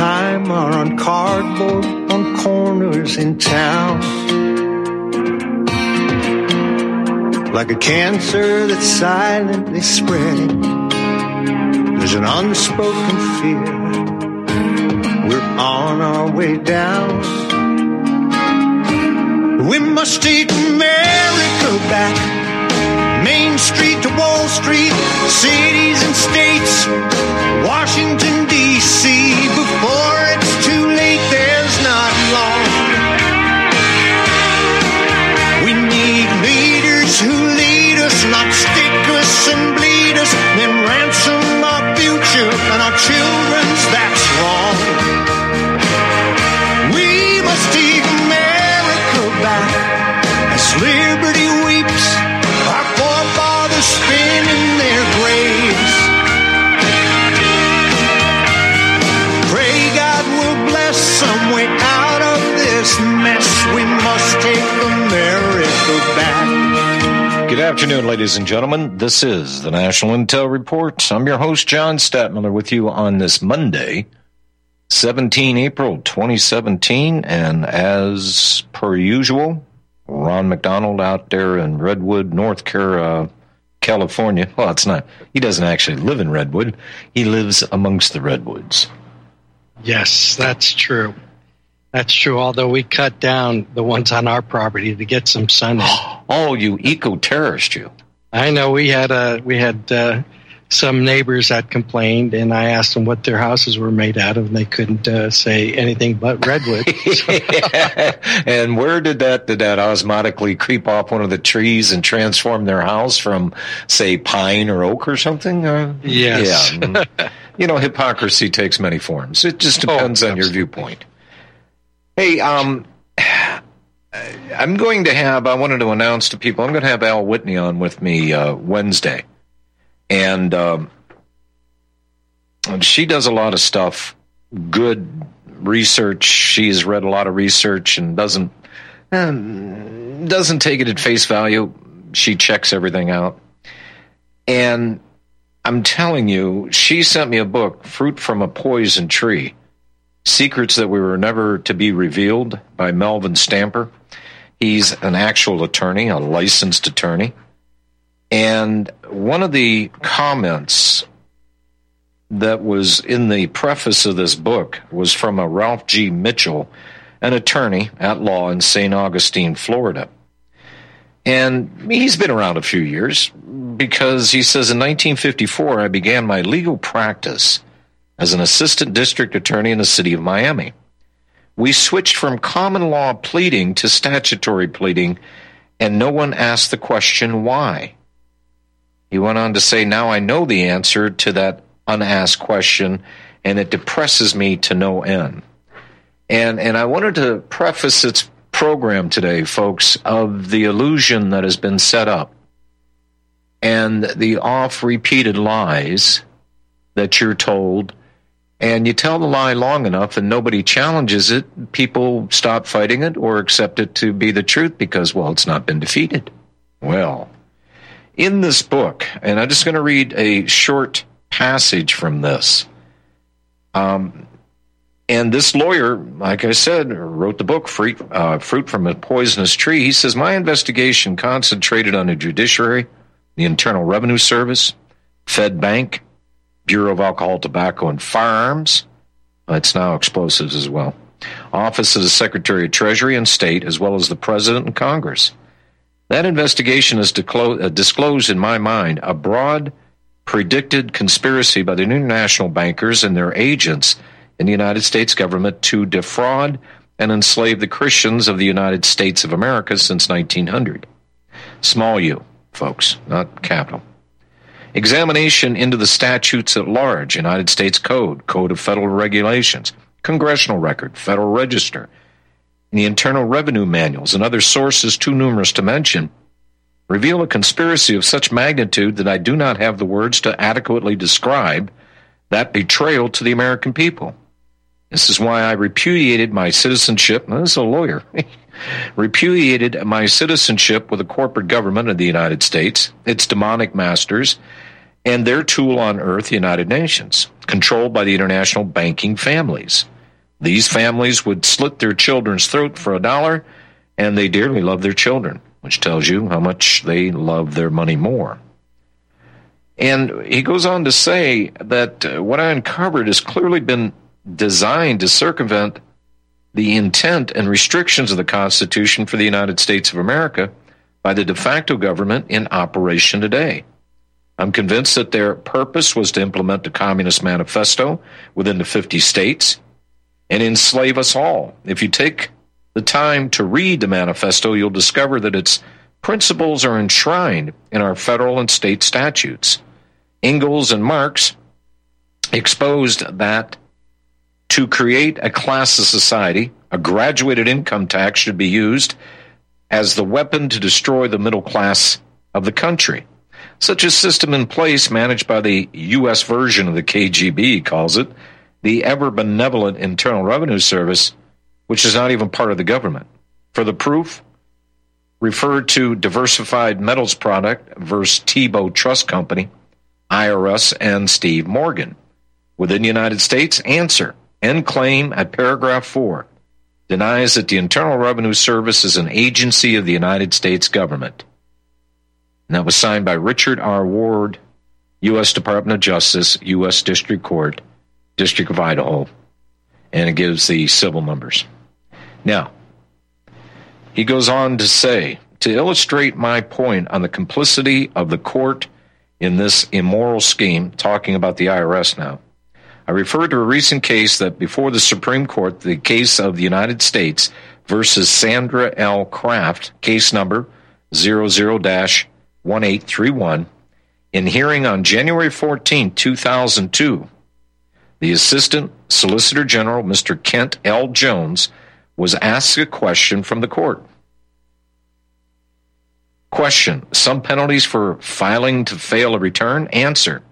time are on cardboard on corners in town. Like a cancer that's silently spreading, there's an unspoken fear. We're on our way down. We must take America back. Main Street to Wall Street, cities and states, Washington, D.C. Before it's too late, there's not long. We need leaders who lead us, not afternoon, ladies and gentlemen. This is the National Intel Report. I'm your host, John Stadtmiller, with you on this Monday, 17 April 2017. And as per usual, Ron MacDonald out there in Redwood, North Car- uh, California. Well, it's not, he doesn't actually live in Redwood, he lives amongst the Redwoods. Yes, that's true. That's true. Although we cut down the ones on our property to get some sun in. Oh, you eco terrorist, you. I know we had uh, we had uh, some neighbors that complained, and I asked them what their houses were made out of, and they couldn't uh, say anything but redwood. and where did that did that osmotically creep off one of the trees and transform their house from, say, pine or oak or something? Uh, Yes. Yeah. mm. you know, hypocrisy takes many forms. It just depends on your viewpoint. Hey, um, I'm going to have. I wanted to announce to people. I'm going to have Al Whitney on with me uh, Wednesday, and. Um, she does a lot of stuff, good research. She's read a lot of research and doesn't um, doesn't take it at face value. She checks everything out. And I'm telling you, she sent me a book, Fruit from a Poison Tree Secrets That We Were Never to Be Revealed by Melvin Stamper. He's an actual attorney, a licensed attorney. And one of the comments that was in the preface of this book was from a Ralph G. Mitchell, an attorney at law in St. Augustine, Florida. And he's been around a few years because he says in 1954, I began my legal practice as an assistant district attorney in the city of Miami. We switched from common law pleading to statutory pleading, and no one asked the question why. He went on to say, Now I know the answer to that unasked question, and it depresses me to no end. And and I wanted to preface its program today, folks, of the illusion that has been set up and the oft repeated lies that you're told. And you tell the lie long enough and nobody challenges it, people stop fighting it or accept it to be the truth because, well, it's not been defeated. Well, in this book, and I'm just going to read a short passage from this. Um, and this lawyer, like I said, wrote the book Fruit, uh, Fruit from a Poisonous Tree. He says, My investigation concentrated on the judiciary, the Internal Revenue Service, Fed Bank, Bureau of Alcohol, Tobacco, and Firearms. Uh, it's now explosives as well. Office of the Secretary of Treasury and State, as well as the President and Congress. That investigation has uh, disclosed, in my mind, a broad predicted conspiracy by the international bankers and their agents in the United States government to defraud and enslave the Christians of the United States of America since 1900. Small u, folks, not capital. Examination into the statutes at large, United States Code, Code of Federal Regulations, Congressional Record, Federal Register, the Internal Revenue Manuals, and other sources too numerous to mention, reveal a conspiracy of such magnitude that I do not have the words to adequately describe that betrayal to the American people. This is why I repudiated my citizenship. As a lawyer. repudiated my citizenship with the corporate government of the United States, its demonic masters, and their tool on earth, the United Nations, controlled by the international banking families. These families would slit their children's throat for a dollar, and they dearly love their children, which tells you how much they love their money more. And he goes on to say that uh, what I uncovered has clearly been designed to circumvent the intent and restrictions of the Constitution for the United States of America by the de facto government in operation today. I'm convinced that their purpose was to implement the Communist Manifesto within the 50 states and enslave us all. If you take the time to read the manifesto, you'll discover that its principles are enshrined in our federal and state statutes. Engels and Marx exposed that to create a class of society, a graduated income tax should be used as the weapon to destroy the middle class of the country. Such a system in place, managed by the U.S. version of the KGB, calls it the ever benevolent Internal Revenue Service, which is not even part of the government. For the proof, refer to Diversified Metals Product versus T-Bow Trust Company, IRS, and Steve Morgan. Within the United States, answer and claim at paragraph 4 denies that the Internal Revenue Service is an agency of the United States government. And that was signed by Richard R. Ward, U.S. Department of Justice, U.S. District Court, District of Idaho. And it gives the civil numbers. Now, he goes on to say to illustrate my point on the complicity of the court in this immoral scheme, talking about the IRS now. I refer to a recent case that before the Supreme Court, the case of the United States versus Sandra L. Craft, case number 00-1831, in hearing on January 14, 2002, the Assistant Solicitor General, Mr. Kent L. Jones, was asked a question from the court. Question Some penalties for filing to fail a return? Answer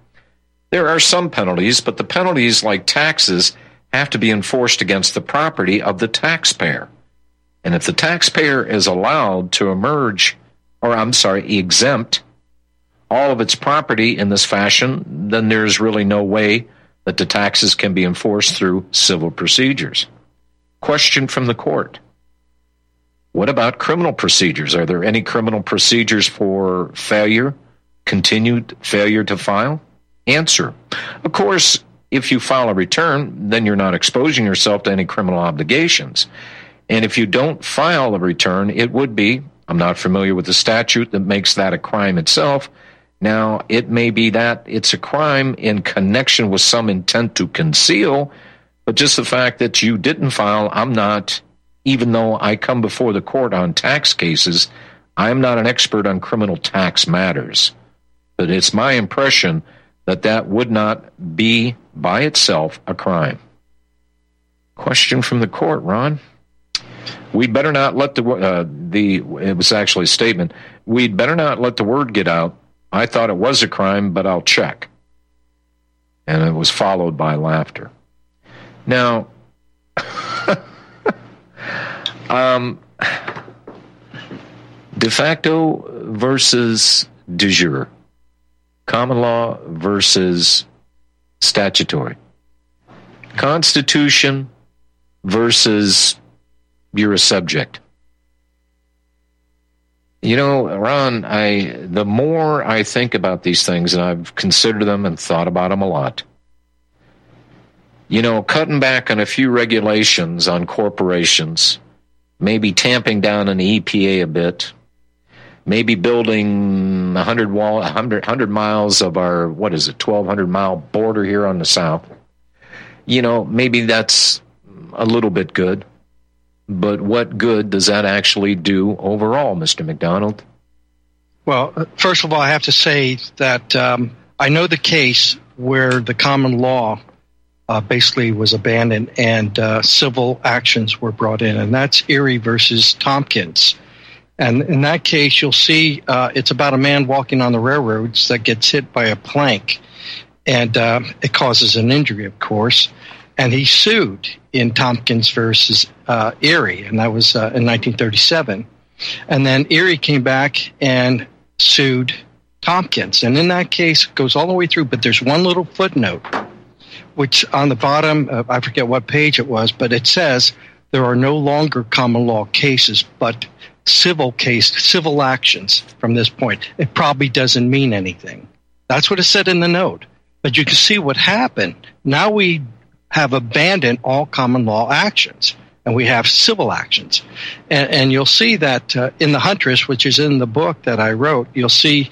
there are some penalties, but the penalties, like taxes, have to be enforced against the property of the taxpayer. And if the taxpayer is allowed to emerge, or I'm sorry, exempt all of its property in this fashion, then there's really no way that the taxes can be enforced through civil procedures. Question from the court What about criminal procedures? Are there any criminal procedures for failure, continued failure to file? Answer. Of course, if you file a return, then you're not exposing yourself to any criminal obligations. And if you don't file a return, it would be, I'm not familiar with the statute that makes that a crime itself. Now, it may be that it's a crime in connection with some intent to conceal, but just the fact that you didn't file, I'm not, even though I come before the court on tax cases, I'm not an expert on criminal tax matters. But it's my impression that that would not be by itself a crime. Question from the court, Ron. We'd better not let the uh, the it was actually a statement. We'd better not let the word get out. I thought it was a crime, but I'll check. And it was followed by laughter. Now, um, de facto versus de jure common law versus statutory, constitution versus you're a subject. You know, Ron, I the more I think about these things, and I've considered them and thought about them a lot. You know, cutting back on a few regulations on corporations, maybe tamping down on the EPA a bit, maybe building 100 wall 100, 100 miles of our what is it 1200 mile border here on the south you know maybe that's a little bit good but what good does that actually do overall mr macdonald? Well uh, first of all i have to say that um, i know the case where the common law uh, basically was abandoned and uh, civil actions were brought in and that's erie versus tompkins. And in that case, you'll see uh, it's about a man walking on the railroads that gets hit by a plank, and uh, it causes an injury, of course. And he sued in Tompkins versus uh, Erie, and that was uh, in 1937. And then Erie came back and sued Tompkins, and in that case, it goes all the way through. But there's one little footnote, which on the bottom, uh, I forget what page it was, but it says there are no longer common law cases, but civil case, civil actions from this point. It probably doesn't mean anything. That's what it said in the note. But you can see what happened. Now we have abandoned all common law actions and we have civil actions. And, and you'll see that uh, in the Huntress, which is in the book that I wrote, you'll see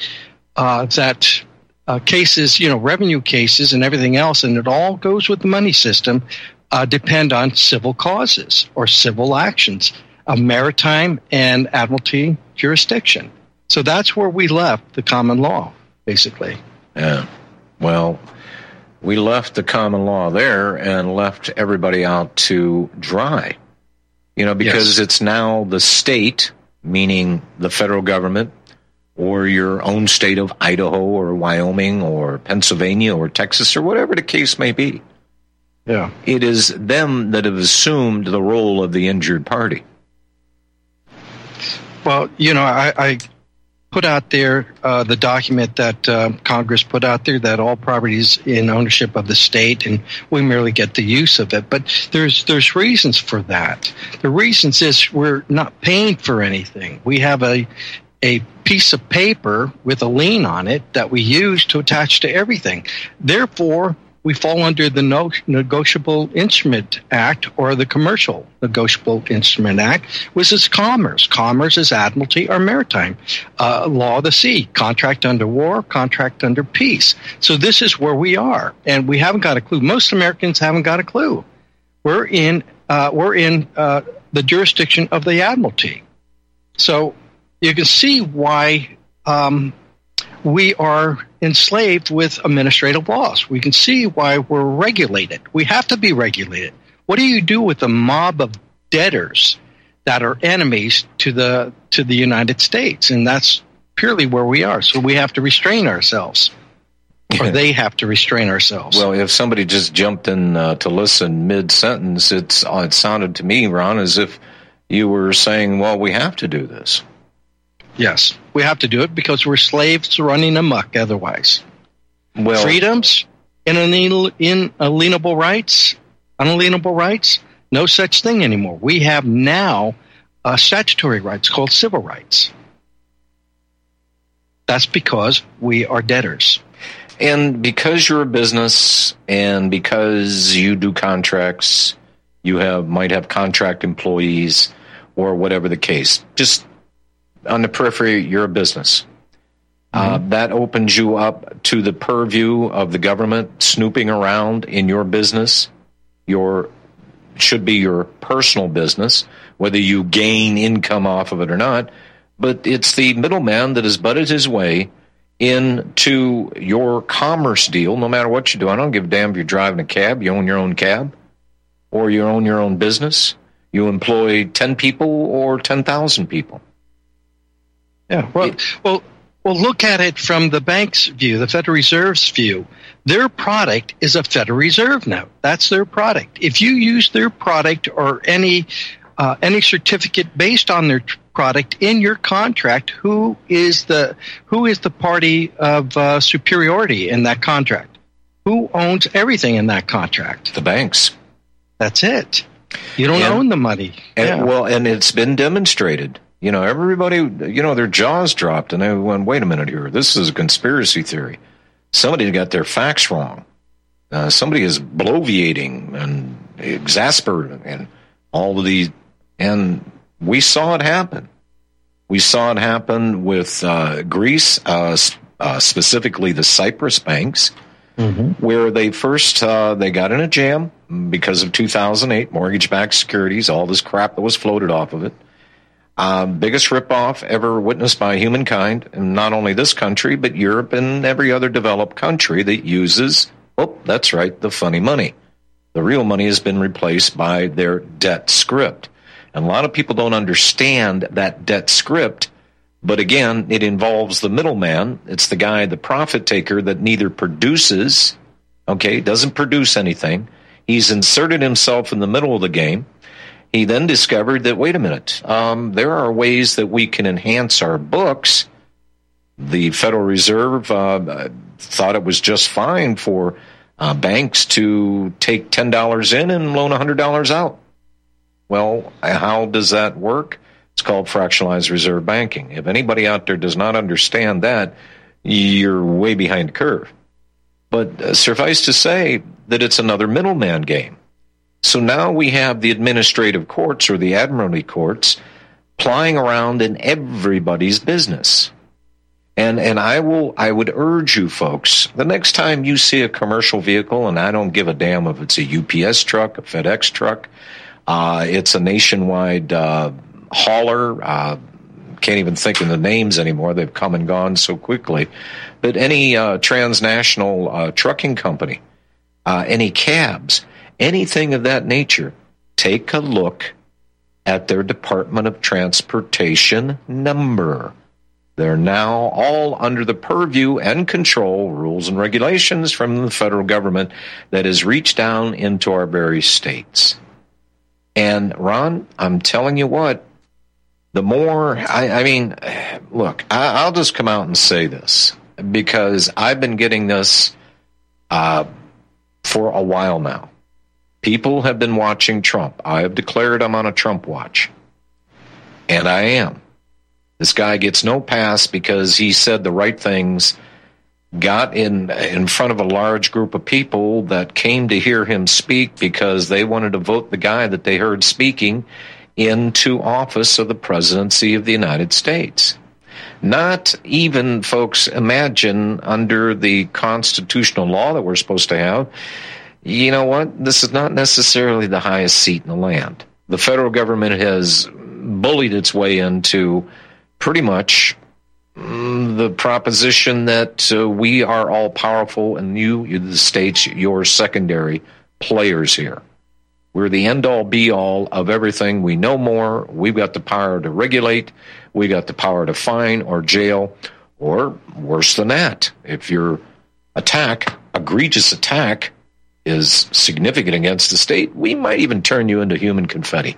uh, that uh, cases, you know, revenue cases and everything else, and it all goes with the money system, uh, depend on civil causes or civil actions of maritime and admiralty jurisdiction. So that's where we left the common law, basically. Yeah. Well, we left the common law there and left everybody out to dry. You know, because yes. it's now the state, meaning the federal government, or your own state of Idaho or Wyoming or Pennsylvania or Texas or whatever the case may be. Yeah. It is them that have assumed the role of the injured party. Well, you know, I, I put out there uh, the document that uh, Congress put out there that all property is in ownership of the state, and we merely get the use of it. But there's there's reasons for that. The reasons is we're not paying for anything. We have a a piece of paper with a lien on it that we use to attach to everything. Therefore, we fall under the no- Negotiable Instrument Act or the Commercial Negotiable Instrument Act, which is commerce. Commerce is admiralty or maritime. Uh, law of the sea, contract under war, contract under peace. So this is where we are, and we haven't got a clue. Most Americans haven't got a clue. We're in uh, we're in uh, the jurisdiction of the admiralty. So you can see why um, we are enslaved with administrative laws. We can see why we're regulated. We have to be regulated. What do you do with a mob of debtors that are enemies to the to the United States? And that's purely where we are. So we have to restrain ourselves. or they have to restrain ourselves. Well, if somebody just jumped in uh, to listen mid sentence, it's it sounded to me, Ron, as if you were saying, "Well, we have to do this." Yes, we have to do it because we're slaves running amok otherwise. Well, freedoms, inalienable rights, unalienable rights, no such thing anymore. We have now uh, statutory rights called civil rights. That's because we are debtors. And because you're a business and because you do contracts, you have might have contract employees or whatever the case. Just on the periphery, you're a business. Uh, mm-hmm. That opens you up to the purview of the government snooping around in your business. Your should be your personal business, whether you gain income off of it or not. But it's the middleman that has butted his way into your commerce deal, no matter what you do. I don't give a damn if you're driving a cab, you own your own cab, or you own your own business. You employ 10 people or 10,000 people. Yeah. Well, well, well, look at it from the bank's view, the Federal Reserve's view. Their product is a Federal Reserve note. That's their product. If you use their product or any uh, any certificate based on their product in your contract, who is the who is the party of uh, superiority in that contract? Who owns everything in that contract? The banks. That's it. You don't and, own the money. And, yeah. Well, and it's been demonstrated you know, everybody, you know, their jaws dropped and they went, wait a minute here. This is a conspiracy theory. Somebody got their facts wrong. Uh, somebody is bloviating and exasperating and all of these. And we saw it happen. We saw it happen with uh, Greece, uh, uh specifically the Cyprus banks, mm-hmm. where they first uh, they got in a jam because of 2008 mortgage-backed securities, all this crap that was floated off of it. Um, biggest ripoff ever witnessed by humankind, and not only this country, but Europe and every other developed country that uses, oh, that's right, the funny money. The real money has been replaced by their debt script. And a lot of people don't understand that debt script, but again, it involves the middleman. It's the guy, the profit taker that neither produces, okay, doesn't produce anything. He's inserted himself in the middle of the game. He then discovered that, wait a minute, um, there are ways that we can enhance our books. The Federal Reserve uh, thought it was just fine for uh, banks to take $10 in and loan $100 out. Well, how does that work? It's called fractionalized reserve banking. If anybody out there does not understand that, you're way behind the curve. But uh, suffice to say that it's another middleman game. So now we have the administrative courts or the admiralty courts plying around in everybody's business. And and I will I would urge you folks, the next time you see a commercial vehicle, and I don't give a damn if it's a UPS truck, a FedEx truck, uh, it's a nationwide uh, hauler. Uh, can't even think of the names anymore. They've come and gone so quickly. But any uh, transnational uh, trucking company, uh, any cabs, anything of that nature, take a look at their Department of Transportation number. They're now all under the purview and control, rules and regulations from the federal government that has reached down into our very states. And Ron, I'm telling you what, the more, I, I mean, look, I, will just come out and say this because I've been getting this uh, for a while now. People have been watching Trump. I have declared I'm on a Trump watch. And I am. This guy gets no pass because he said the right things, got in in front of a large group of people that came to hear him speak because they wanted to vote the guy that they heard speaking into office of the presidency of the United States. Not even, folks, imagine under the constitutional law that we're supposed to have, you know what? This is not necessarily the highest seat in the land. The federal government has bullied its way into pretty much mm, the proposition that uh, we are all powerful and you, the states, your secondary players here. We're the end all be all of everything. We know more. We've got the power to regulate. We got the power to fine or jail, or worse than that. If your attack, egregious attack, is significant against the state, we might even turn you into human confetti.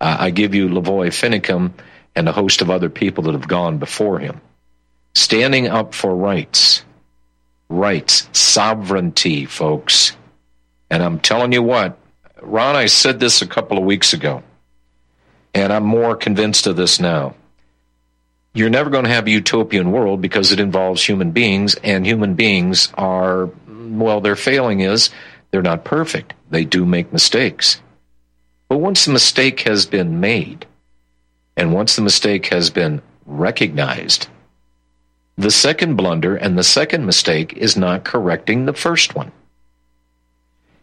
Uh, I give you Lavoy Finicum and a host of other people that have gone before him. Standing up for rights. Rights. Sovereignty, folks. And I'm telling you what, Ron, I said this a couple of weeks ago, and I'm more convinced of this now. You're never going to have a utopian world because it involves human beings, and human beings are, well, their failing is they're not perfect. They do make mistakes. But once the mistake has been made, and once the mistake has been recognized, the second blunder and the second mistake is not correcting the first one.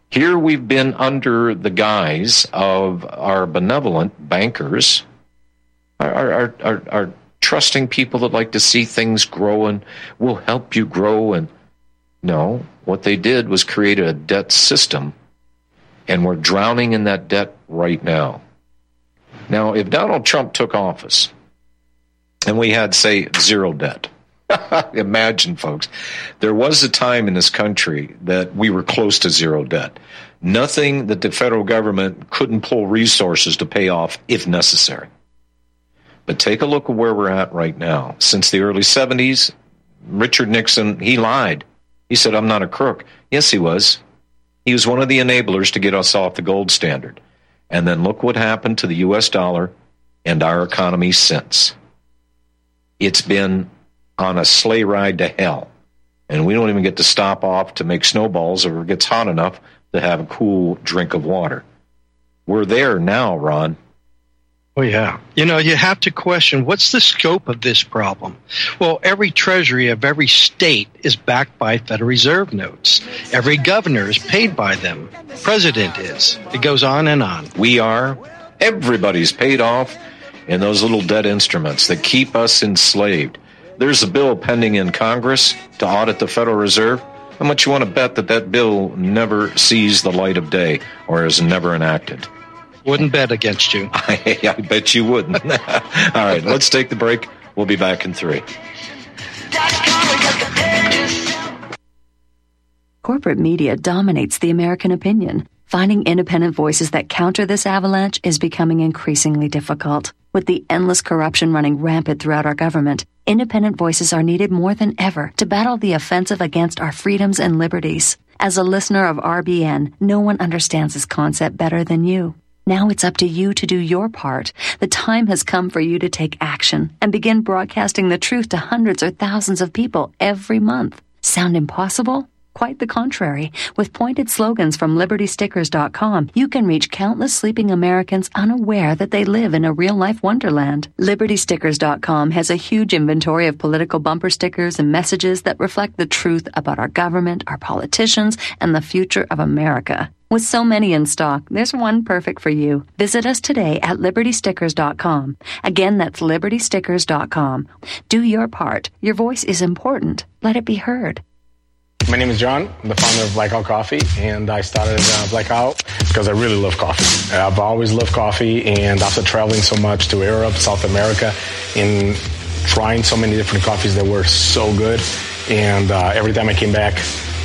Here we've been under the guise of our benevolent bankers, our, our, our, our, trusting people that like to see things grow and will help you grow. And no, what they did was create a debt system, and we're drowning in that debt right now. Now, if Donald Trump took office and we had, say, zero debt, imagine, folks, there was a time in this country that we were close to zero debt. Nothing that the federal government couldn't pull resources to pay off if necessary. But take a look at where we're at right now. Since the early 70s, Richard Nixon, he lied. He said, I'm not a crook. Yes, he was. He was one of the enablers to get us off the gold standard. And then look what happened to the US dollar and our economy since. It's been on a sleigh ride to hell. And we don't even get to stop off to make snowballs or it gets hot enough to have a cool drink of water. We're there now, Ron. Oh, yeah. You know, you have to question what's the scope of this problem? Well, every treasury of every state is backed by Federal Reserve notes. Every governor is paid by them. President is. It goes on and on. We are. Everybody's paid off in those little debt instruments that keep us enslaved. There's a bill pending in Congress to audit the Federal Reserve. How much you want to bet that that bill never sees the light of day or is never enacted? Wouldn't bet against you. I, I bet you wouldn't. All right, let's take the break. We'll be back in three. Corporate media dominates the American opinion. Finding independent voices that counter this avalanche is becoming increasingly difficult. With the endless corruption running rampant throughout our government, independent voices are needed more than ever to battle the offensive against our freedoms and liberties. As a listener of RBN, no one understands this concept better than you. Now it's up to you to do your part. The time has come for you to take action and begin broadcasting the truth to hundreds or thousands of people every month. Sound impossible? Quite the contrary. With pointed slogans from libertystickers.com, you can reach countless sleeping Americans unaware that they live in a real life wonderland. Libertystickers.com has a huge inventory of political bumper stickers and messages that reflect the truth about our government, our politicians, and the future of America. With so many in stock, there's one perfect for you. Visit us today at libertystickers.com. Again, that's libertystickers.com. Do your part. Your voice is important. Let it be heard. My name is John. I'm the founder of Blackout Coffee, and I started uh, Blackout because I really love coffee. I've always loved coffee, and after traveling so much to Europe, South America, and trying so many different coffees that were so good, and uh, every time I came back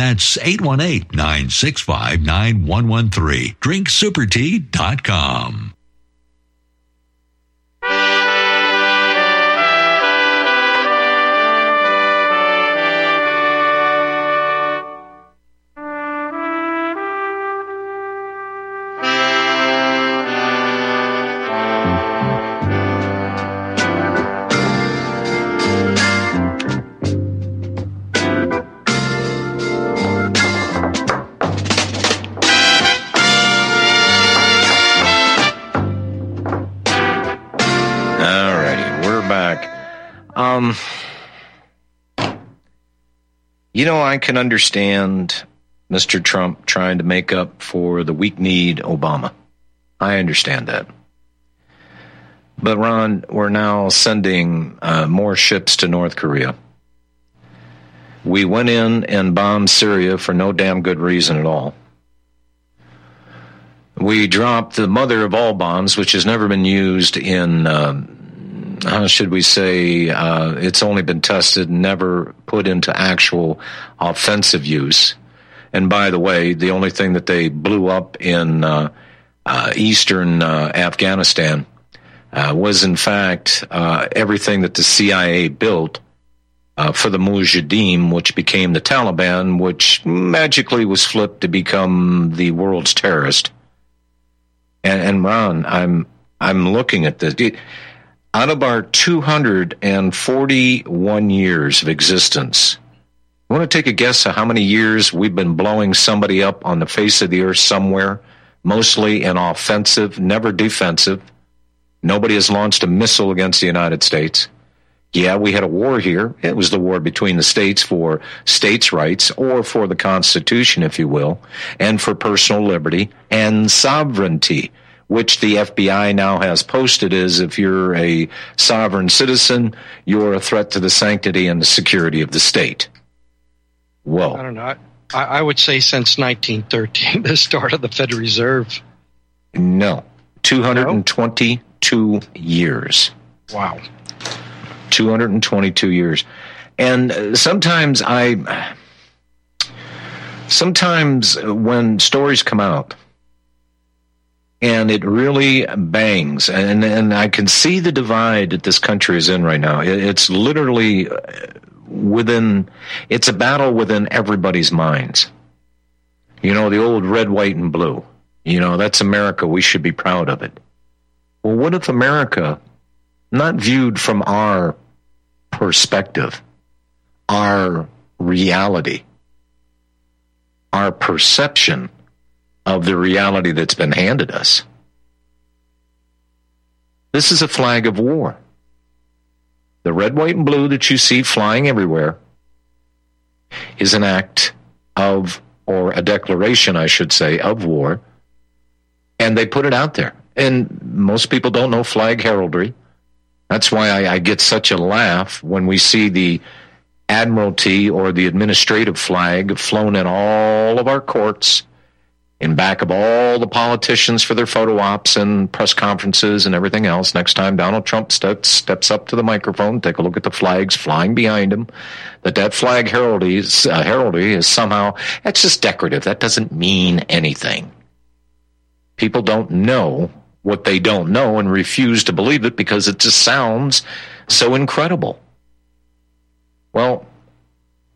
That's 818-965-9113. DrinkSuperTea.com. you know, I can understand Mr. Trump trying to make up for the weak need Obama. I understand that. But Ron, we're now sending uh, more ships to North Korea. We went in and bombed Syria for no damn good reason at all. We dropped the mother of all bombs, which has never been used in um, how should we say, uh, it's only been tested, never put into actual offensive use. And by the way, the only thing that they blew up in uh, uh, eastern uh, Afghanistan uh, was, in fact, uh, everything that the CIA built for the Mujahideen, which became the Taliban, which magically was flipped to become the world's terrorist. And, and Ron, I'm I'm looking at this out of our 241 years of existence, I want to take a guess at how many years we've been blowing somebody up on the face of the earth somewhere, mostly in offensive, never defensive. Nobody has launched a missile against the United States. Yeah, we had a war here. It was the war between the states for states' rights or for the Constitution, if you will, and for personal liberty and sovereignty. Which the FBI now has posted is if you're a sovereign citizen, you're a threat to the sanctity and the security of the state. Whoa. I don't know. I, I would say since 1913, the start of the Federal Reserve. No. 222 no? years. Wow. 222 years. And uh, sometimes I. Sometimes when stories come out, and it really bangs. And, and I can see the divide that this country is in right now. It's literally uh, within, it's a battle within everybody's minds. You know, the old red, white, and blue. You know, that's America. We should be proud of it. Well, what if America, not viewed from our perspective, our reality, our perception, of the reality that's been handed us. This is a flag of war. The red, white, and blue that you see flying everywhere is an act of, or a declaration, I should say, of war. And they put it out there. And most people don't know flag heraldry. That's why I, I get such a laugh when we see the admiralty or the administrative flag flown in all of our courts in back of all the politicians for their photo ops and press conferences and everything else. Next time Donald Trump steps, steps up to the microphone, take a look at the flags flying behind him. That that flag heraldry is, uh, heraldry is somehow, that's just decorative. That doesn't mean anything. People don't know what they don't know and refuse to believe it because it just sounds so incredible. Well,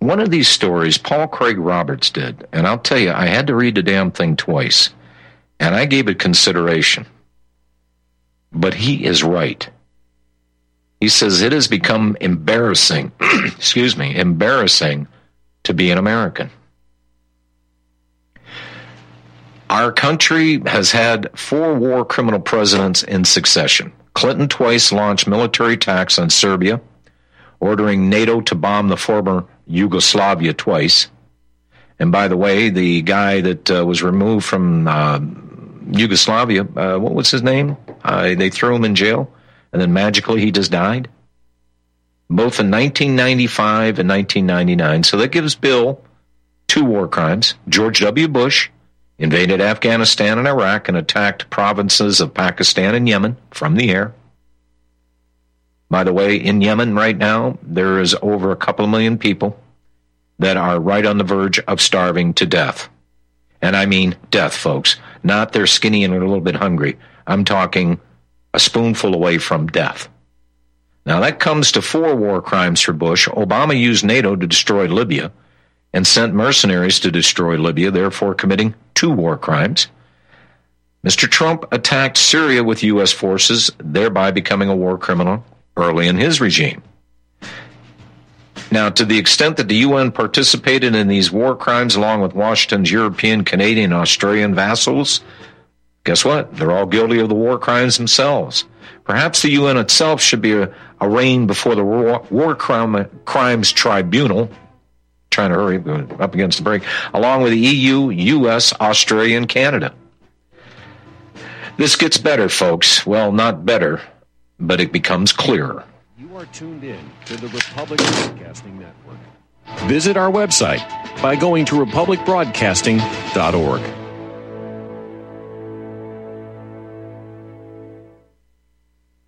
one of these stories, Paul Craig Roberts did, and I'll tell you, I had to read the damn thing twice, and I gave it consideration. But he is right. He says it has become embarrassing, excuse me, embarrassing to be an American. Our country has had four war criminal presidents in succession. Clinton twice launched military attacks on Serbia, ordering NATO to bomb the former Yugoslavia twice. And by the way, the guy that uh, was removed from uh, Yugoslavia, uh, what was his name? Uh, they threw him in jail, and then magically he just died. Both in 1995 and 1999. So that gives Bill two war crimes. George W. Bush invaded Afghanistan and Iraq and attacked provinces of Pakistan and Yemen from the air. By the way, in Yemen right now, there is over a couple of million people that are right on the verge of starving to death. And I mean death, folks. Not they're skinny and a little bit hungry. I'm talking a spoonful away from death. Now, that comes to four war crimes for Bush. Obama used NATO to destroy Libya and sent mercenaries to destroy Libya, therefore committing two war crimes. Mr. Trump attacked Syria with U.S. forces, thereby becoming a war criminal early in his regime. Now, to the extent that the UN participated in these war crimes along with Washington's European, Canadian, Australian vassals, guess what? They're all guilty of the war crimes themselves. Perhaps the UN itself should be arraigned before the War, war crime, Crimes Tribunal. Trying to hurry up against the break, along with the EU, US, Australia, and Canada. This gets better, folks. Well, not better but it becomes clearer. You are tuned in to the Republic Broadcasting Network. Visit our website by going to republicbroadcasting.org.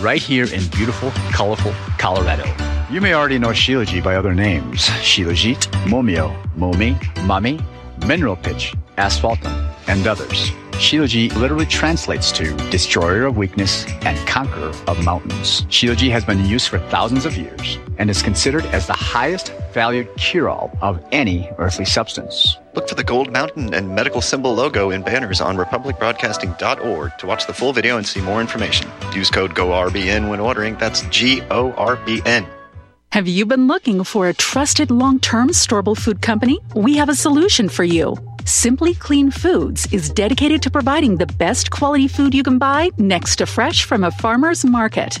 right here in beautiful, colorful Colorado. You may already know Shilajit by other names Shilajit, Momio, Momi, Mami, Mineral Pitch, Asphaltum, and others. Shilajit literally translates to destroyer of weakness and conqueror of mountains. Shilajit has been used for thousands of years and is considered as the highest valued cure all of any earthly substance. Look for the Gold Mountain and medical symbol logo in banners on republicbroadcasting.org to watch the full video and see more information. Use code GORBN when ordering. That's G O R B N. Have you been looking for a trusted long term storable food company? We have a solution for you. Simply Clean Foods is dedicated to providing the best quality food you can buy next to fresh from a farmer's market.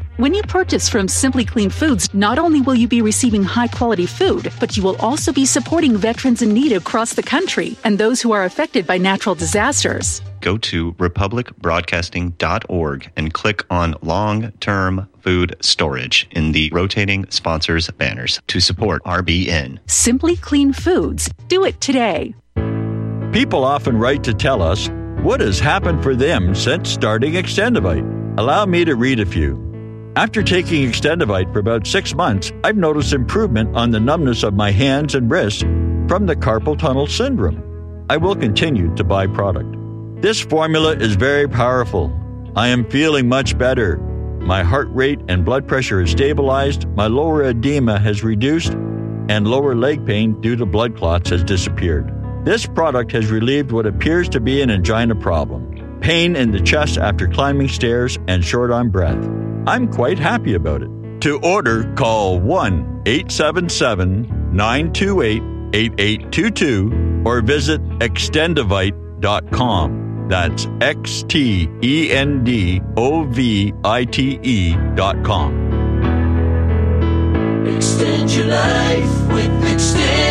When you purchase from Simply Clean Foods, not only will you be receiving high quality food, but you will also be supporting veterans in need across the country and those who are affected by natural disasters. Go to republicbroadcasting.org and click on long term food storage in the rotating sponsors banners to support RBN. Simply Clean Foods. Do it today. People often write to tell us what has happened for them since starting Extendovite. Allow me to read a few. After taking Extendovite for about six months, I've noticed improvement on the numbness of my hands and wrists from the carpal tunnel syndrome. I will continue to buy product. This formula is very powerful. I am feeling much better. My heart rate and blood pressure is stabilized, my lower edema has reduced, and lower leg pain due to blood clots has disappeared. This product has relieved what appears to be an angina problem pain in the chest after climbing stairs, and short on breath. I'm quite happy about it. To order, call 1 877 928 8822 or visit extendovite.com. That's X T E N D O V I T E dot com. Extend your life with Extendovite.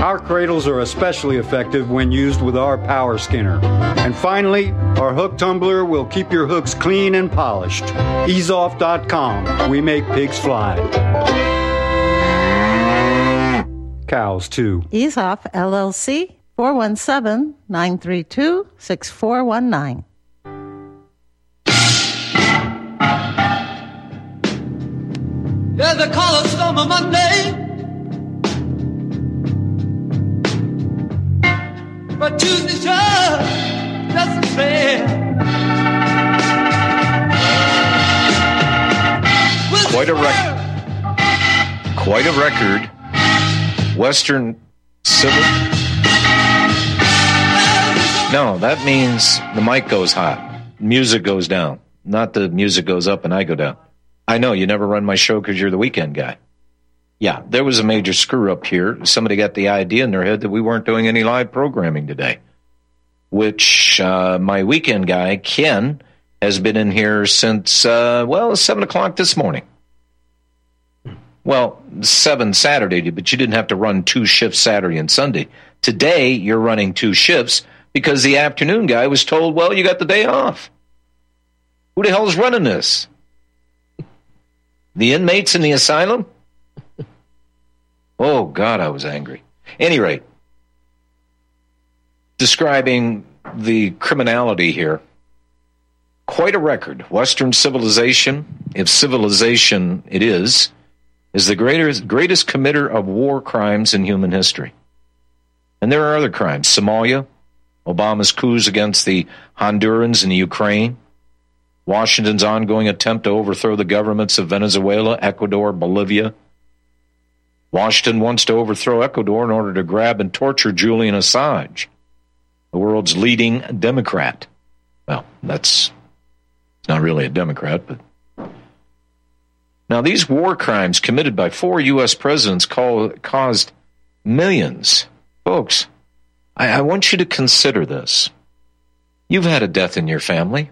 Our cradles are especially effective when used with our power skinner. And finally, our hook tumbler will keep your hooks clean and polished. Easeoff.com. We make pigs fly. Cows, too. Ease Off LLC 417 932 6419. Yeah, they call us Summer Monday. But Tuesday just doesn't fair. Quite a record. Quite a record. Western Civil. No, that means the mic goes hot. Music goes down. Not the music goes up and I go down. I know you never run my show because you're the weekend guy. Yeah, there was a major screw up here. Somebody got the idea in their head that we weren't doing any live programming today, which uh, my weekend guy, Ken, has been in here since, uh, well, 7 o'clock this morning. Well, 7 Saturday, but you didn't have to run two shifts Saturday and Sunday. Today, you're running two shifts because the afternoon guy was told, well, you got the day off. Who the hell's running this? The inmates in the asylum? Oh, God, I was angry. Any rate, describing the criminality here. Quite a record. Western civilization, if civilization it is, is the greatest, greatest committer of war crimes in human history. And there are other crimes. Somalia, Obama's coups against the Hondurans and the Ukraine, Washington's ongoing attempt to overthrow the governments of Venezuela, Ecuador, Bolivia. Washington wants to overthrow Ecuador in order to grab and torture Julian Assange, the world's leading Democrat. Well, that's not really a Democrat, but Now, these war crimes committed by four U.S. presidents call, caused millions. Folks, I, I want you to consider this. You've had a death in your family.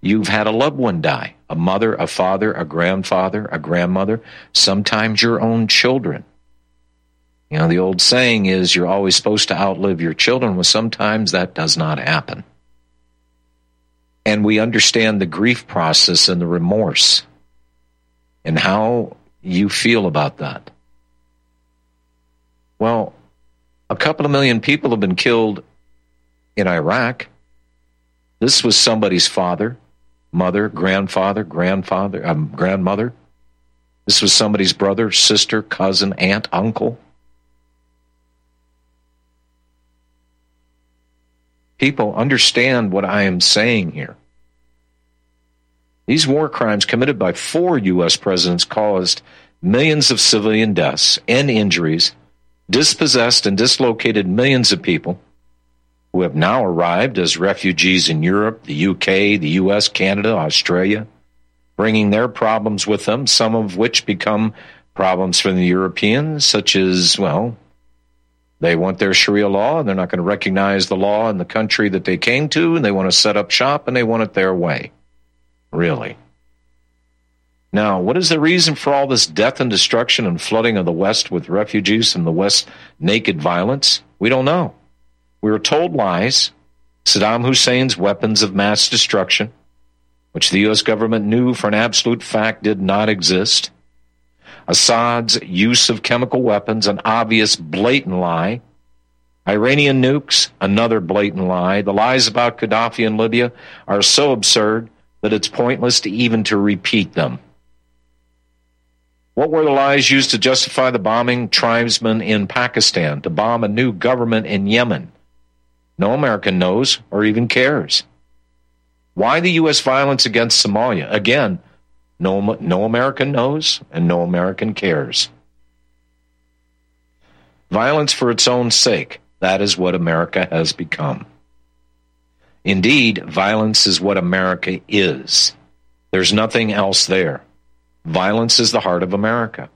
You've had a loved one die a mother, a father, a grandfather, a grandmother, sometimes your own children. You know, the old saying is you're always supposed to outlive your children. Well, sometimes that does not happen. And we understand the grief process and the remorse and how you feel about that. Well, a couple of million people have been killed in Iraq. This was somebody's father, mother, grandfather, grandfather, um, grandmother. This was somebody's brother, sister, cousin, aunt, uncle. People understand what I am saying here. These war crimes committed by four U.S. presidents caused millions of civilian deaths and injuries, dispossessed and dislocated millions of people who have now arrived as refugees in Europe, the UK, the US, Canada, Australia, bringing their problems with them, some of which become problems for the Europeans, such as, well, they want their Sharia law and they're not going to recognize the law in the country that they came to, and they want to set up shop and they want it their way. Really. Now, what is the reason for all this death and destruction and flooding of the West with refugees and the West naked violence? We don't know. We were told lies. Saddam Hussein's weapons of mass destruction, which the U.S. government knew for an absolute fact did not exist. Assad's use of chemical weapons, an obvious, blatant lie. Iranian nukes, another blatant lie. The lies about Gaddafi in Libya are so absurd that it's pointless to even to repeat them. What were the lies used to justify the bombing tribesmen in Pakistan, to bomb a new government in Yemen? No American knows or even cares. Why the U.S. violence against Somalia? Again, no, no American knows and no American cares. Violence for its own sake, that is what America has become. Indeed, violence is what America is. There's nothing else there. Violence is the heart of America.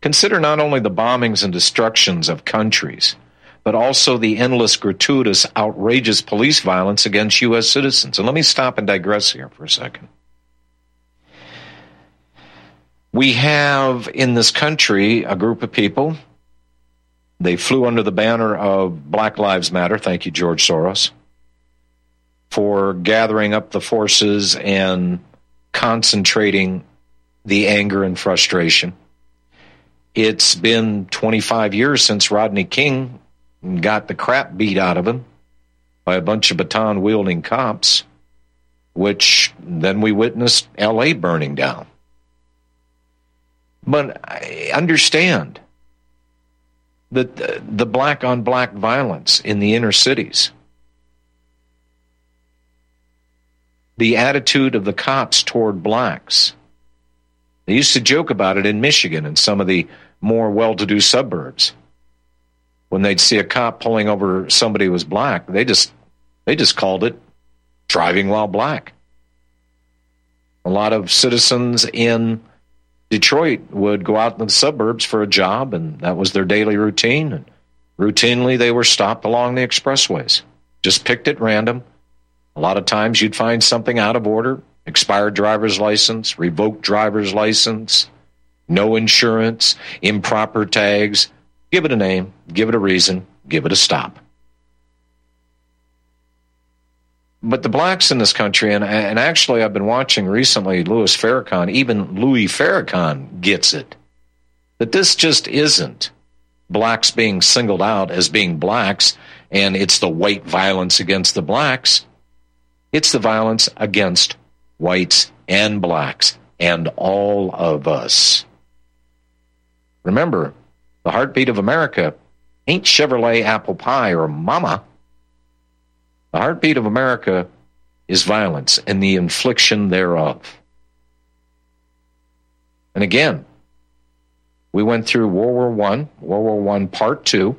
Consider not only the bombings and destructions of countries, but also the endless, gratuitous, outrageous police violence against U.S. citizens. And let me stop and digress here for a second. We have in this country a group of people. They flew under the banner of Black Lives Matter. Thank you, George Soros, for gathering up the forces and concentrating the anger and frustration. It's been 25 years since Rodney King got the crap beat out of him by a bunch of baton wielding cops, which then we witnessed LA burning down. But I understand that the, the black on black violence in the inner cities, the attitude of the cops toward blacks. They used to joke about it in Michigan and some of the more well to do suburbs when they'd see a cop pulling over somebody who was black, they just they just called it driving while black. A lot of citizens in Detroit would go out in the suburbs for a job, and that was their daily routine. And routinely, they were stopped along the expressways, just picked at random. A lot of times, you'd find something out of order expired driver's license, revoked driver's license, no insurance, improper tags. Give it a name, give it a reason, give it a stop. But the blacks in this country, and, and actually I've been watching recently Louis Farrakhan, even Louis Farrakhan gets it, that this just isn't blacks being singled out as being blacks and it's the white violence against the blacks. It's the violence against whites and blacks and all of us. Remember, the heartbeat of America ain't Chevrolet apple pie or mama. The heartbeat of America is violence and the infliction thereof. And again, we went through World War One, World War One Part Two,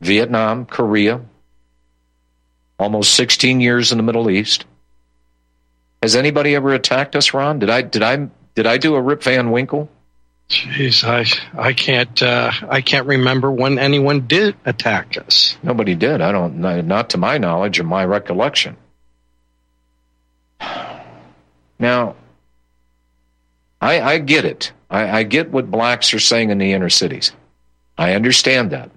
Vietnam, Korea, almost 16 years in the Middle East. Has anybody ever attacked us, Ron? Did I did I Did I do a Rip Van Winkle? Jeez, I I can't uh, I can't remember when anyone did attack us. Nobody did. I don't. Not to my knowledge or my recollection. Now, I, I get it. I, I get what blacks are saying in the inner cities. I understand that,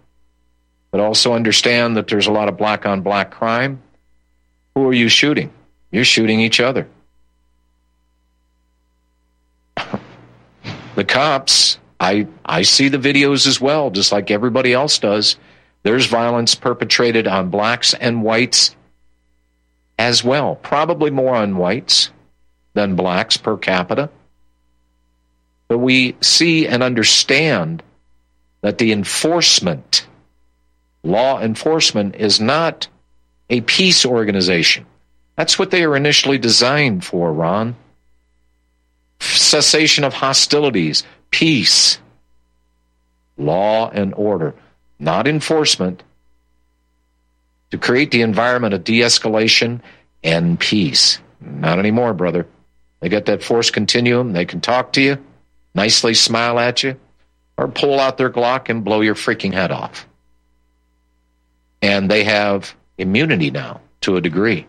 but also understand that there's a lot of black on black crime. Who are you shooting? You're shooting each other. The cops, I I see the videos as well, just like everybody else does. There's violence perpetrated on blacks and whites as well. Probably more on whites than blacks per capita. But we see and understand that the enforcement, law enforcement, is not a peace organization. That's what they are initially designed for, Ron. Cessation of hostilities, peace, law and order, not enforcement, to create the environment of de escalation and peace. Not anymore, brother. They got that force continuum. They can talk to you, nicely smile at you, or pull out their Glock and blow your freaking head off. And they have immunity now to a degree.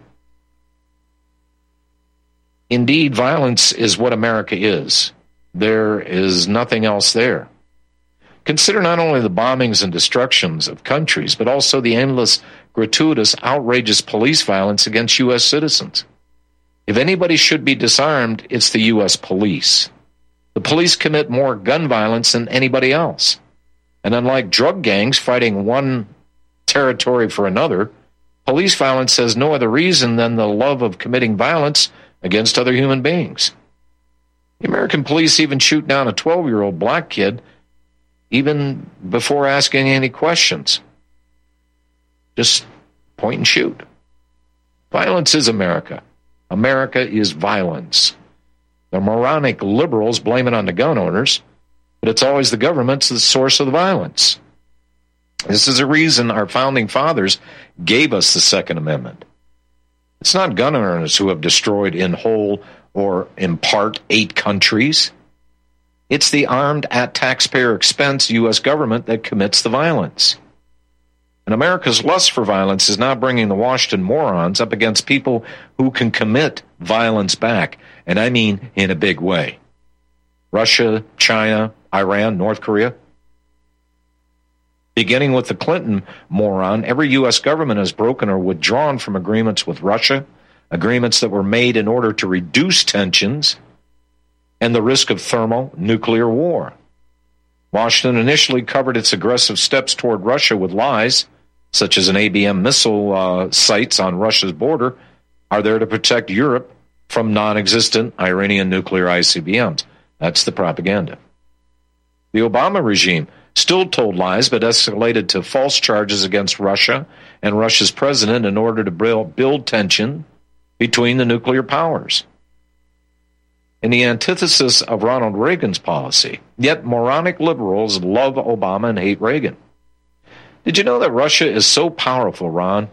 Indeed, violence is what America is. There is nothing else there. Consider not only the bombings and destructions of countries, but also the endless, gratuitous, outrageous police violence against U.S. citizens. If anybody should be disarmed, it's the U.S. police. The police commit more gun violence than anybody else. And unlike drug gangs fighting one territory for another, police violence has no other reason than the love of committing violence against other human beings. The American police even shoot down a 12 year old black kid even before asking any questions. Just point and shoot. Violence is America. America is violence. The moronic liberals blame it on the gun owners, but it's always the government's the source of the violence. This is a reason our founding fathers gave us the Second Amendment. It's not gun owners who have destroyed in whole or in part eight countries. It's the armed at taxpayer expense U.S. government that commits the violence. And America's lust for violence is now bringing the Washington morons up against people who can commit violence back. And I mean in a big way. Russia, China, Iran, North Korea. Beginning with the Clinton moron, every U.S. government has broken or withdrawn from agreements with Russia, agreements that were made in order to reduce tensions and the risk of thermal nuclear war. Washington initially covered its aggressive steps toward Russia with lies such as an ABM missile uh, sites on Russia's border, are there to protect Europe from non existent Iranian nuclear ICBMs. That's the propaganda. The Obama regime still told lies but escalated to false charges against Russia and Russia's president in order to build tension between the nuclear powers. In the antithesis of Ronald Reagan's policy, yet moronic liberals love Obama and hate Reagan. Did you know that Russia is so powerful, Ron,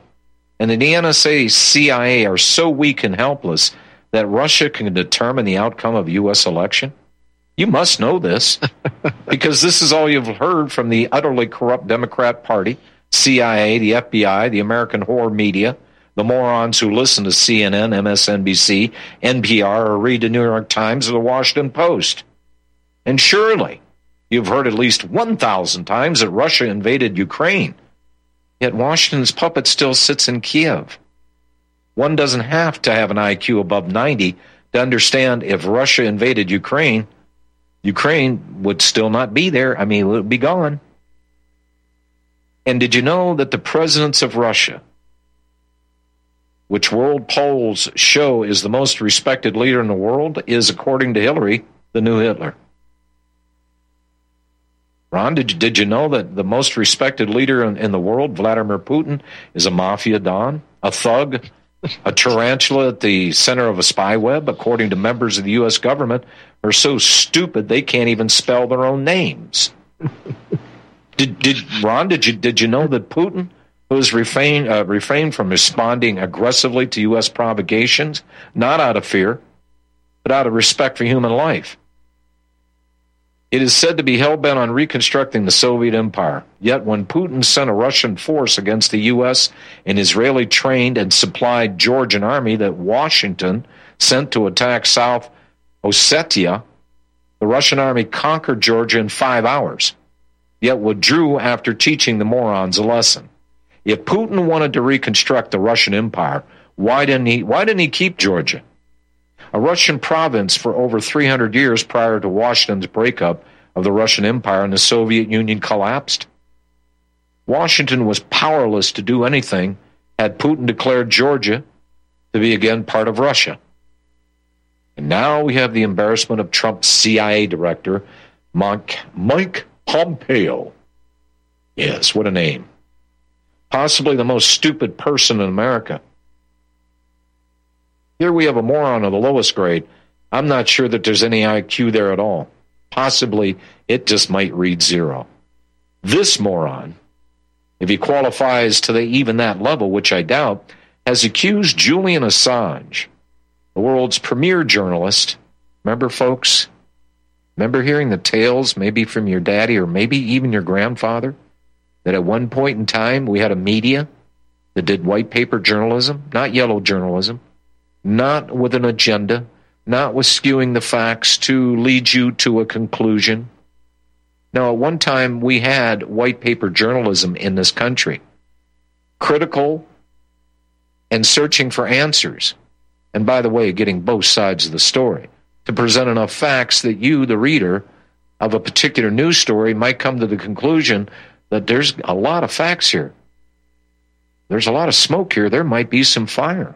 and the NSA, CIA are so weak and helpless that Russia can determine the outcome of U.S. election? You must know this because this is all you've heard from the utterly corrupt Democrat Party, CIA, the FBI, the American whore media, the morons who listen to CNN, MSNBC, NPR, or read the New York Times or the Washington Post. And surely You've heard at least 1,000 times that Russia invaded Ukraine. Yet Washington's puppet still sits in Kiev. One doesn't have to have an IQ above 90 to understand if Russia invaded Ukraine, Ukraine would still not be there. I mean, it would be gone. And did you know that the presidents of Russia, which world polls show is the most respected leader in the world, is, according to Hillary, the new Hitler? Ron, did you, did you know that the most respected leader in, in the world, Vladimir Putin, is a mafia don, a thug, a tarantula at the center of a spy web, according to members of the U.S. government, are so stupid they can't even spell their own names. did, did Ron? Did you did you know that Putin, who has refrained uh, refrained from responding aggressively to U.S. provocations, not out of fear, but out of respect for human life, It is said to be hell bent on reconstructing the Soviet Empire. Yet, when Putin sent a Russian force against the U.S., an Israeli trained and supplied Georgian army that Washington sent to attack South Ossetia, the Russian army conquered Georgia in five hours, yet withdrew after teaching the morons a lesson. If Putin wanted to reconstruct the Russian Empire, why didn't he, why didn't he keep Georgia? a Russian province for over 300 years prior to Washington's breakup of the Russian Empire and the Soviet Union collapsed. Washington was powerless to do anything had Putin declared Georgia to be again part of Russia. And now we have the embarrassment of Trump's CIA director, Mike, Mike Pompeo. Yes, what a name. Possibly the most stupid person in America. Here we have a moron of the lowest grade. I'm not sure that there's any IQ there at all. Possibly it just might read zero. This moron, if he qualifies to the, even that level, which I doubt, has accused Julian Assange, the world's premier journalist. Remember, folks? Remember hearing the tales, maybe from your daddy or maybe even your grandfather, that at one point in time we had a media that did white paper journalism, not yellow journalism, not with an agenda, not with skewing the facts to lead you to a conclusion. Now, at one time, we had white paper journalism in this country, critical and searching for answers. And by the way, getting both sides of the story to present enough facts that you, the reader of a particular news story, might come to the conclusion that there's a lot of facts here. There's a lot of smoke here. There might be some fire.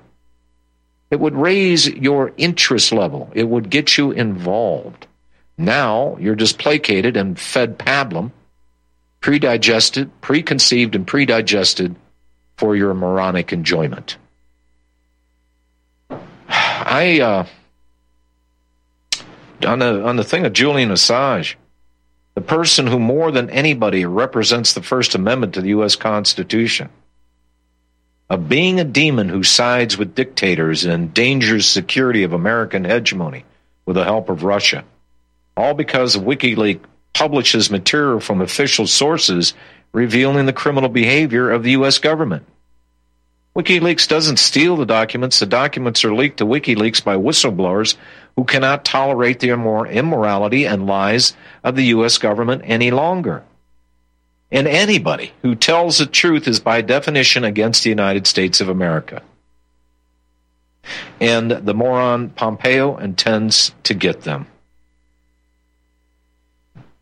It would raise your interest level. It would get you involved. Now you're just placated and fed pablum, pre predigested, preconceived, and predigested for your moronic enjoyment. I uh, on the on the thing of Julian Assange, the person who more than anybody represents the First Amendment to the U.S. Constitution of being a demon who sides with dictators and endangers security of American hegemony with the help of Russia. All because WikiLeaks publishes material from official sources revealing the criminal behavior of the U.S. government. WikiLeaks doesn't steal the documents. The documents are leaked to WikiLeaks by whistleblowers who cannot tolerate the immorality and lies of the U.S. government any longer. And anybody who tells the truth is by definition against the United States of America. And the moron Pompeo intends to get them.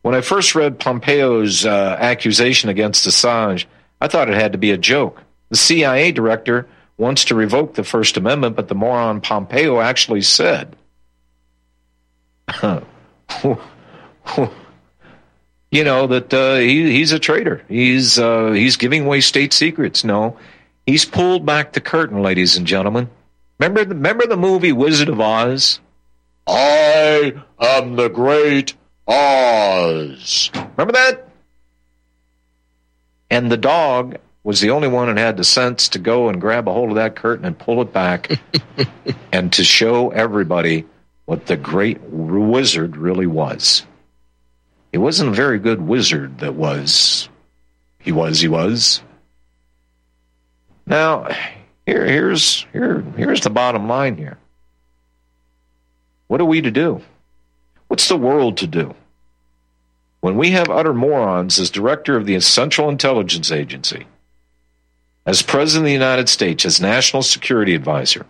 When I first read Pompeo's uh, accusation against Assange, I thought it had to be a joke. The CIA director wants to revoke the First Amendment, but the moron Pompeo actually said, you know that uh, he, he's a traitor. He's uh, he's giving away state secrets. No, he's pulled back the curtain, ladies and gentlemen. Remember the, remember the movie Wizard of Oz? I am the great Oz. Remember that? And the dog was the only one that had the sense to go and grab a hold of that curtain and pull it back and to show everybody what the great wizard really was. He wasn't a very good wizard that was. He was, he was. Now, here, here's, here, here's the bottom line here. What are we to do? What's the world to do? When we have utter morons as director of the Central Intelligence Agency, as President of the United States, as National Security Advisor,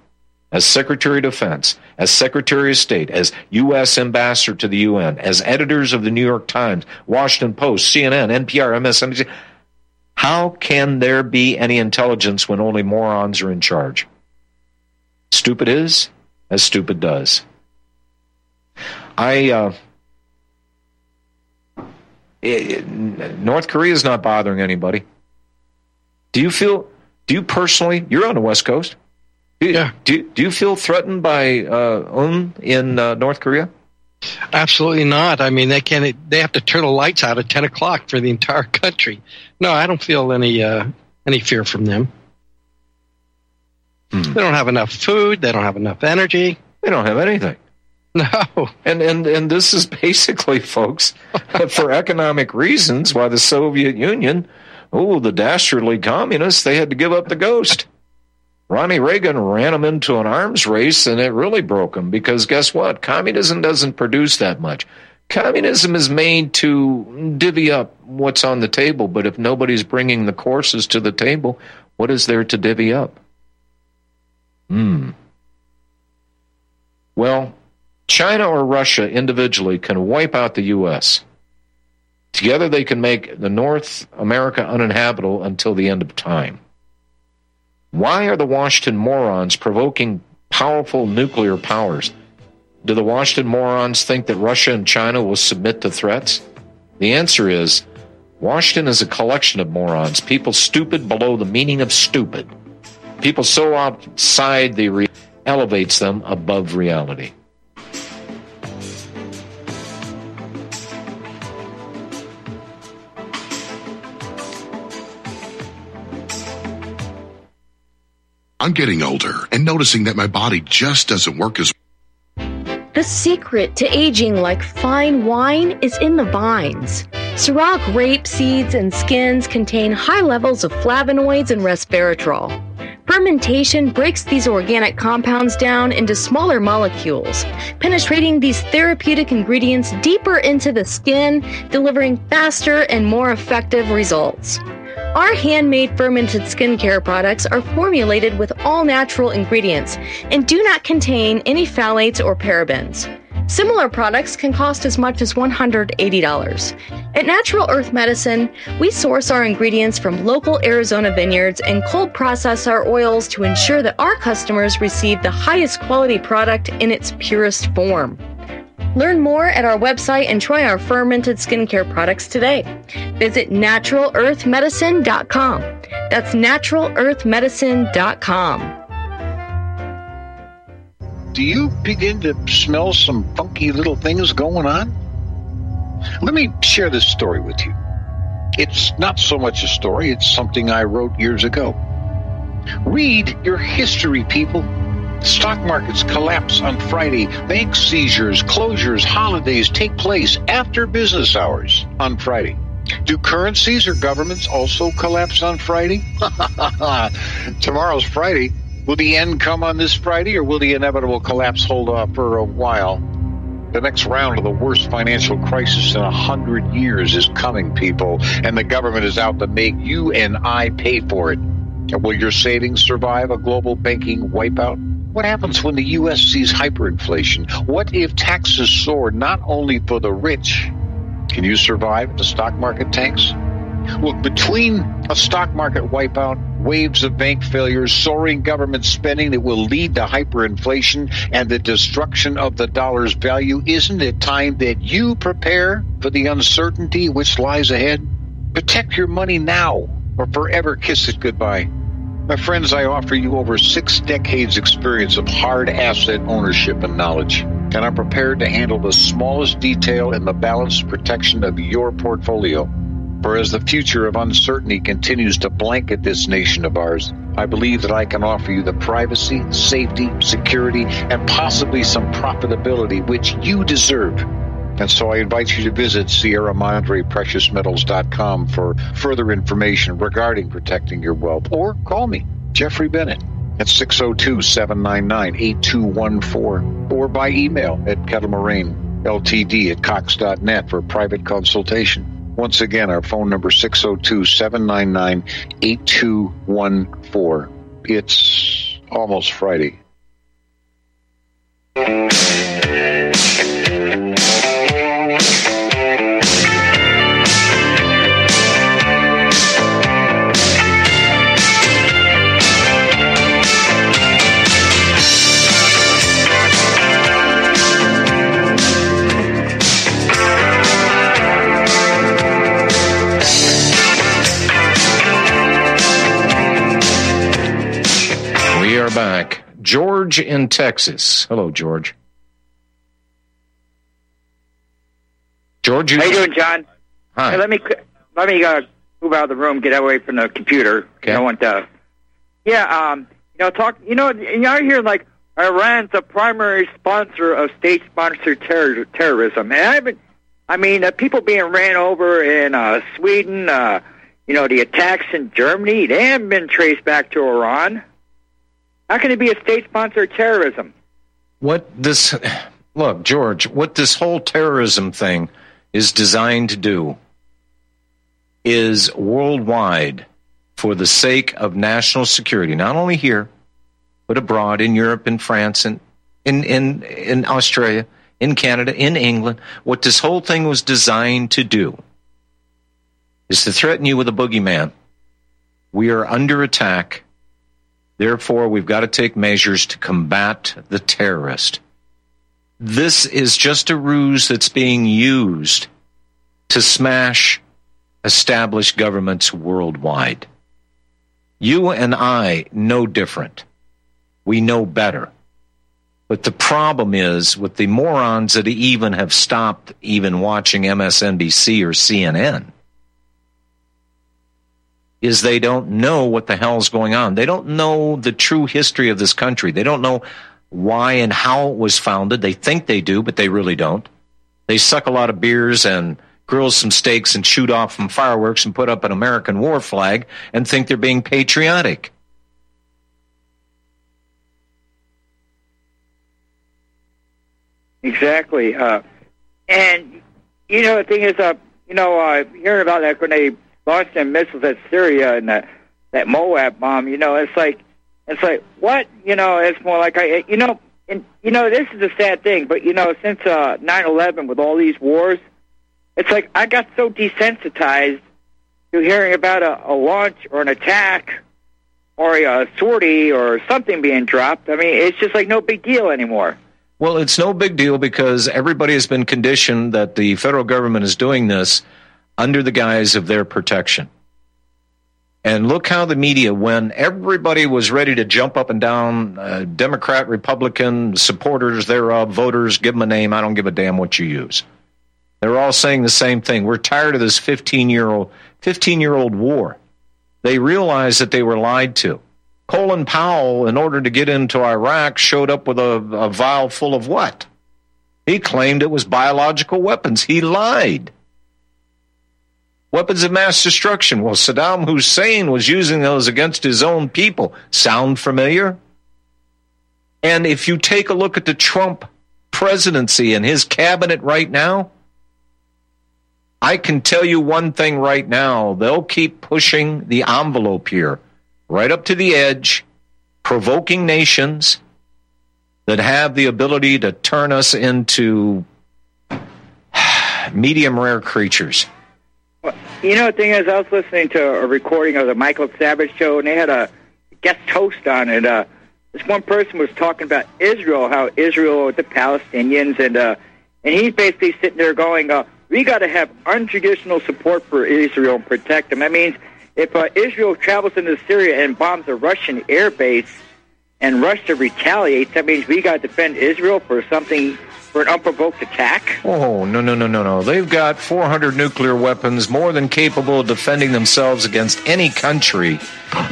as Secretary of Defense, as Secretary of State, as U.S. Ambassador to the UN, as editors of the New York Times, Washington Post, CNN, NPR, MSNBC. How can there be any intelligence when only morons are in charge? Stupid is as stupid does. I uh, it, North Korea is not bothering anybody. Do you feel? Do you personally? You're on the West Coast. Do, yeah. Do, do you feel threatened by uh, Un in uh, North Korea? Absolutely not. I mean, they can't. they have to turn the lights out at ten o'clock for the entire country. No, I don't feel any uh, any fear from them. Hmm. They don't have enough food. They don't have enough energy. They don't have anything. No. And and and this is basically, folks, for economic reasons, why the Soviet Union, oh, the dastardly communists, they had to give up the ghost. Ronnie Reagan ran them into an arms race, and it really broke them because guess what? Communism doesn't produce that much. Communism is made to divvy up what's on the table, but if nobody's bringing the courses to the table, what is there to divvy up? Hmm. Well, China or Russia individually can wipe out the U.S. Together, they can make the North America uninhabitable until the end of time. Why are the Washington morons provoking powerful nuclear powers? Do the Washington morons think that Russia and China will submit to threats? The answer is Washington is a collection of morons, people stupid below the meaning of stupid. People so outside the re- elevates them above reality. I'm getting older and noticing that my body just doesn't work as The secret to aging like fine wine is in the vines. Syrah grape seeds and skins contain high levels of flavonoids and resveratrol. Fermentation breaks these organic compounds down into smaller molecules, penetrating these therapeutic ingredients deeper into the skin, delivering faster and more effective results. Our handmade fermented skincare products are formulated with all natural ingredients and do not contain any phthalates or parabens. Similar products can cost as much as $180. At Natural Earth Medicine, we source our ingredients from local Arizona vineyards and cold process our oils to ensure that our customers receive the highest quality product in its purest form. Learn more at our website and try our fermented skincare products today. Visit naturalearthmedicine.com. That's naturalearthmedicine.com. Do you begin to smell some funky little things going on? Let me share this story with you. It's not so much a story, it's something I wrote years ago. Read your history, people. Stock markets collapse on Friday. Bank seizures, closures, holidays take place after business hours on Friday. Do currencies or governments also collapse on Friday? Tomorrow's Friday. Will the end come on this Friday or will the inevitable collapse hold off for a while? The next round of the worst financial crisis in a hundred years is coming, people, and the government is out to make you and I pay for it. And will your savings survive a global banking wipeout? What happens when the U.S. sees hyperinflation? What if taxes soar not only for the rich? Can you survive the stock market tanks? Look, between a stock market wipeout, waves of bank failures, soaring government spending that will lead to hyperinflation, and the destruction of the dollar's value, isn't it time that you prepare for the uncertainty which lies ahead? Protect your money now or forever kiss it goodbye. My friends, I offer you over six decades experience of hard asset ownership and knowledge, and I'm prepared to handle the smallest detail in the balanced protection of your portfolio. For as the future of uncertainty continues to blanket this nation of ours, I believe that I can offer you the privacy, safety, security, and possibly some profitability which you deserve. And so I invite you to visit Sierra Madre PreciousMetals.com for further information regarding protecting your wealth. Or call me, Jeffrey Bennett, at 602-799-8214 or by email at kettlemoraine, ltd at cox.net for private consultation. Once again, our phone number 602-799-8214. It's almost Friday. Back. George in Texas. Hello, George. George, you How you doing, John? Hi. Hey, let me let me uh, move out of the room, get away from the computer. Okay. I want to. Yeah, um, you know, talk. You know, you know, I hear like, Iran's a primary sponsor of state-sponsored terror- terrorism, and I've been, I mean, uh, people being ran over in uh, Sweden, uh, you know, the attacks in Germany, they haven't been traced back to Iran. How can it be a state-sponsored terrorism? What this look, George, what this whole terrorism thing is designed to do is worldwide for the sake of national security, not only here, but abroad in Europe, in France, and in, in, in Australia, in Canada, in England. What this whole thing was designed to do is to threaten you with a boogeyman. We are under attack. Therefore, we've got to take measures to combat the terrorist. This is just a ruse that's being used to smash established governments worldwide. You and I know different. We know better. But the problem is with the morons that even have stopped even watching MSNBC or CNN is they don't know what the hell's going on. They don't know the true history of this country. They don't know why and how it was founded. They think they do, but they really don't. They suck a lot of beers and grill some steaks and shoot off some fireworks and put up an American war flag and think they're being patriotic. Exactly. Uh, and, you know, the thing is, uh, you know, uh, hearing about that when they launched them missiles at Syria and that, that MOAB bomb, you know, it's like, it's like, what? You know, it's more like, I, you know, and, you know, this is a sad thing, but, you know, since uh, 9-11 with all these wars, it's like I got so desensitized to hearing about a, a launch or an attack or a sortie or something being dropped. I mean, it's just like no big deal anymore. Well, it's no big deal because everybody has been conditioned that the federal government is doing this under the guise of their protection. And look how the media, when everybody was ready to jump up and down, uh, Democrat, Republican, supporters thereof, voters, give them a name. I don't give a damn what you use. They're all saying the same thing. We're tired of this 15 year old 15 year old war. They realized that they were lied to. Colin Powell, in order to get into Iraq, showed up with a, a vial full of what? He claimed it was biological weapons. He lied. Weapons of mass destruction. Well, Saddam Hussein was using those against his own people. Sound familiar? And if you take a look at the Trump presidency and his cabinet right now, I can tell you one thing right now. They'll keep pushing the envelope here, right up to the edge, provoking nations that have the ability to turn us into medium rare creatures. You know, the thing is, I was listening to a recording of the Michael Savage show, and they had a guest host on it. Uh, this one person was talking about Israel, how Israel with the Palestinians, and uh, and he's basically sitting there going, uh, "We got to have untraditional support for Israel and protect them." That means if uh, Israel travels into Syria and bombs a Russian air base, and Russia retaliates, that means we got to defend Israel for something for an unprovoked attack? Oh, no, no, no, no, no. They've got 400 nuclear weapons, more than capable of defending themselves against any country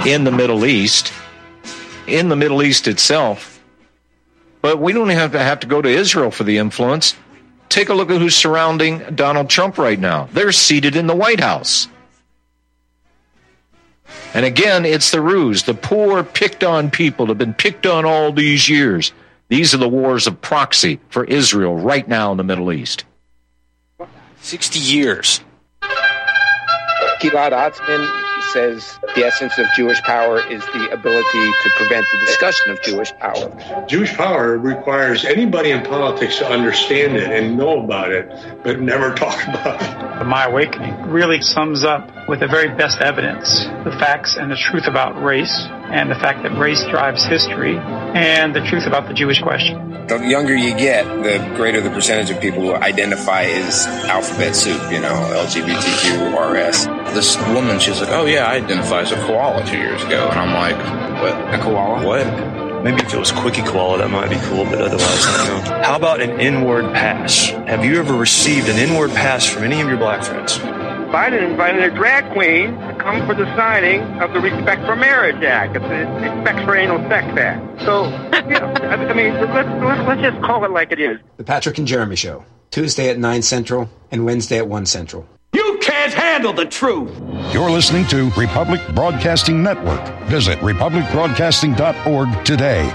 in the Middle East, in the Middle East itself. But we don't have to have to go to Israel for the influence. Take a look at who's surrounding Donald Trump right now. They're seated in the White House. And again, it's the ruse. The poor, picked on people have been picked on all these years. These are the wars of proxy for Israel right now in the Middle East. 60 years. Gilad Atzmon says the essence of Jewish power is the ability to prevent the discussion of Jewish power. Jewish power requires anybody in politics to understand it and know about it, but never talk about it. My Awakening really sums up with the very best evidence the facts and the truth about race and the fact that race drives history and the truth about the Jewish question. The younger you get, the greater the percentage of people who identify as alphabet soup, you know, LGBTQ, RS. This woman, she's like, oh yeah, I identify as a koala two years ago. And I'm like, what? A koala? What? Maybe if it was Quickie Koala, that might be cool, but otherwise, I. How about an inward pass? Have you ever received an inward pass from any of your black friends? Biden invited a drag queen to come for the signing of the Respect for Marriage Act, it's the Respect for Anal Sex Act. So, you know, I I mean, let's, let's, let's just call it like it is. The Patrick and Jeremy Show, Tuesday at 9 Central and Wednesday at 1 Central. You can't handle the truth. You're listening to Republic Broadcasting Network. Visit republicbroadcasting.org today.